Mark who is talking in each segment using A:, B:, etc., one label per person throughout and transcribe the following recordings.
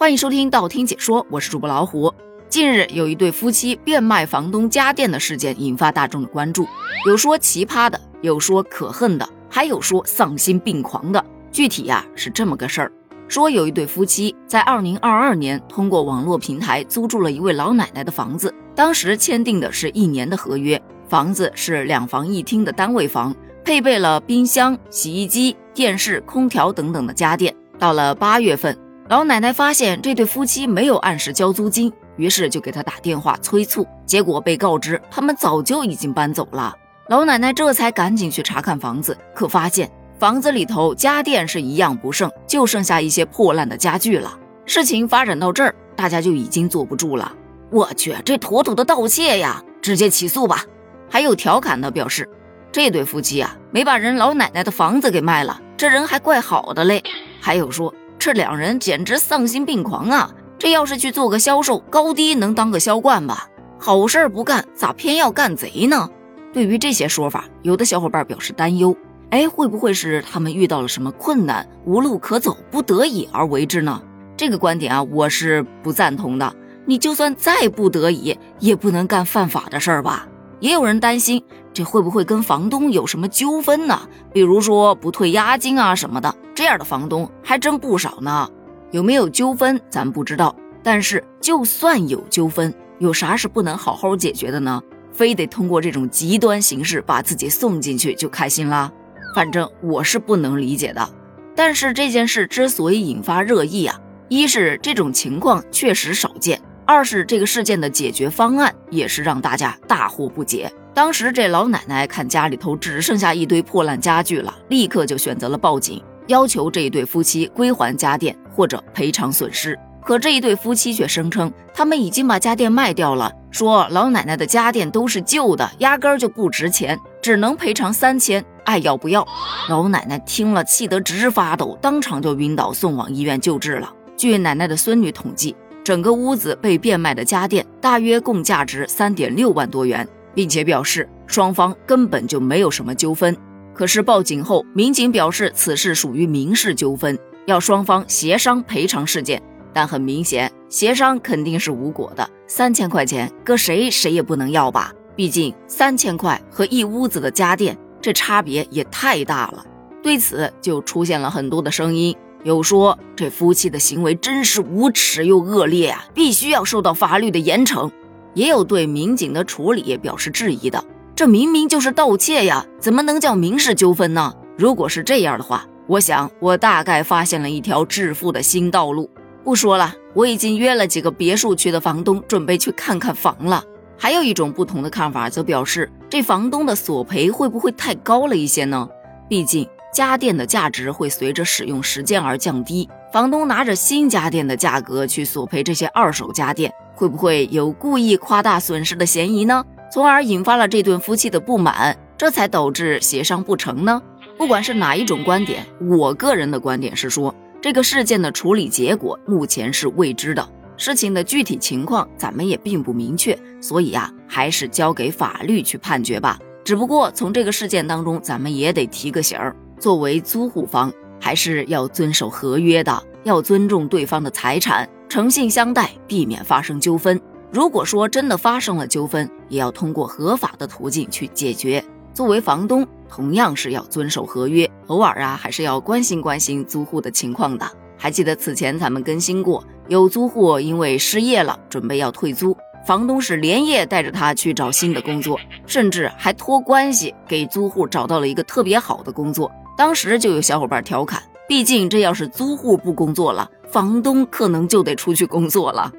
A: 欢迎收听道听解说，我是主播老虎。近日有一对夫妻变卖房东家电的事件引发大众的关注，有说奇葩的，有说可恨的，还有说丧心病狂的。具体呀是这么个事儿：说有一对夫妻在二零二二年通过网络平台租住了一位老奶奶的房子，当时签订的是一年的合约，房子是两房一厅的单位房，配备了冰箱、洗衣机、电视、空调等等的家电。到了八月份。老奶奶发现这对夫妻没有按时交租金，于是就给他打电话催促，结果被告知他们早就已经搬走了。老奶奶这才赶紧去查看房子，可发现房子里头家电是一样不剩，就剩下一些破烂的家具了。事情发展到这儿，大家就已经坐不住了。我去，这妥妥的盗窃呀！直接起诉吧。还有调侃的表示，这对夫妻啊，没把人老奶奶的房子给卖了，这人还怪好的嘞。还有说。这两人简直丧心病狂啊！这要是去做个销售，高低能当个销冠吧？好事不干，咋偏要干贼呢？对于这些说法，有的小伙伴表示担忧。哎，会不会是他们遇到了什么困难，无路可走，不得已而为之呢？这个观点啊，我是不赞同的。你就算再不得已，也不能干犯法的事儿吧？也有人担心，这会不会跟房东有什么纠纷呢？比如说不退押金啊什么的，这样的房东还真不少呢。有没有纠纷咱不知道，但是就算有纠纷，有啥是不能好好解决的呢？非得通过这种极端形式把自己送进去就开心啦？反正我是不能理解的。但是这件事之所以引发热议啊，一是这种情况确实少见。二是这个事件的解决方案也是让大家大惑不解。当时这老奶奶看家里头只剩下一堆破烂家具了，立刻就选择了报警，要求这一对夫妻归还家电或者赔偿损失。可这一对夫妻却声称他们已经把家电卖掉了，说老奶奶的家电都是旧的，压根儿就不值钱，只能赔偿三千，爱要不要。老奶奶听了气得直发抖，当场就晕倒，送往医院救治了。据奶奶的孙女统计。整个屋子被变卖的家电大约共价值三点六万多元，并且表示双方根本就没有什么纠纷。可是报警后，民警表示此事属于民事纠纷，要双方协商赔偿事件。但很明显，协商肯定是无果的。三千块钱搁谁谁也不能要吧？毕竟三千块和一屋子的家电，这差别也太大了。对此就出现了很多的声音。有说这夫妻的行为真是无耻又恶劣啊，必须要受到法律的严惩。也有对民警的处理表示质疑的，这明明就是盗窃呀，怎么能叫民事纠纷呢？如果是这样的话，我想我大概发现了一条致富的新道路。不说了，我已经约了几个别墅区的房东，准备去看看房了。还有一种不同的看法，则表示这房东的索赔会不会太高了一些呢？毕竟。家电的价值会随着使用时间而降低，房东拿着新家电的价格去索赔这些二手家电，会不会有故意夸大损失的嫌疑呢？从而引发了这对夫妻的不满，这才导致协商不成呢？不管是哪一种观点，我个人的观点是说，这个事件的处理结果目前是未知的，事情的具体情况咱们也并不明确，所以啊，还是交给法律去判决吧。只不过从这个事件当中，咱们也得提个醒儿。作为租户方，还是要遵守合约的，要尊重对方的财产，诚信相待，避免发生纠纷。如果说真的发生了纠纷，也要通过合法的途径去解决。作为房东，同样是要遵守合约，偶尔啊，还是要关心关心租户的情况的。还记得此前咱们更新过，有租户因为失业了，准备要退租，房东是连夜带着他去找新的工作，甚至还托关系给租户找到了一个特别好的工作。当时就有小伙伴调侃，毕竟这要是租户不工作了，房东可能就得出去工作了。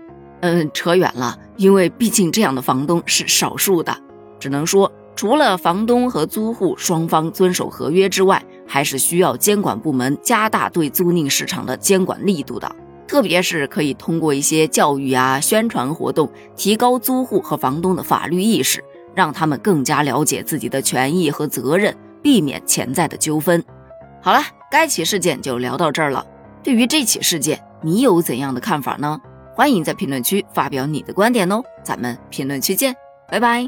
A: 嗯，扯远了，因为毕竟这样的房东是少数的。只能说，除了房东和租户双方遵守合约之外，还是需要监管部门加大对租赁市场的监管力度的。特别是可以通过一些教育啊、宣传活动，提高租户和房东的法律意识，让他们更加了解自己的权益和责任。避免潜在的纠纷。好了，该起事件就聊到这儿了。对于这起事件，你有怎样的看法呢？欢迎在评论区发表你的观点哦。咱们评论区见，拜拜。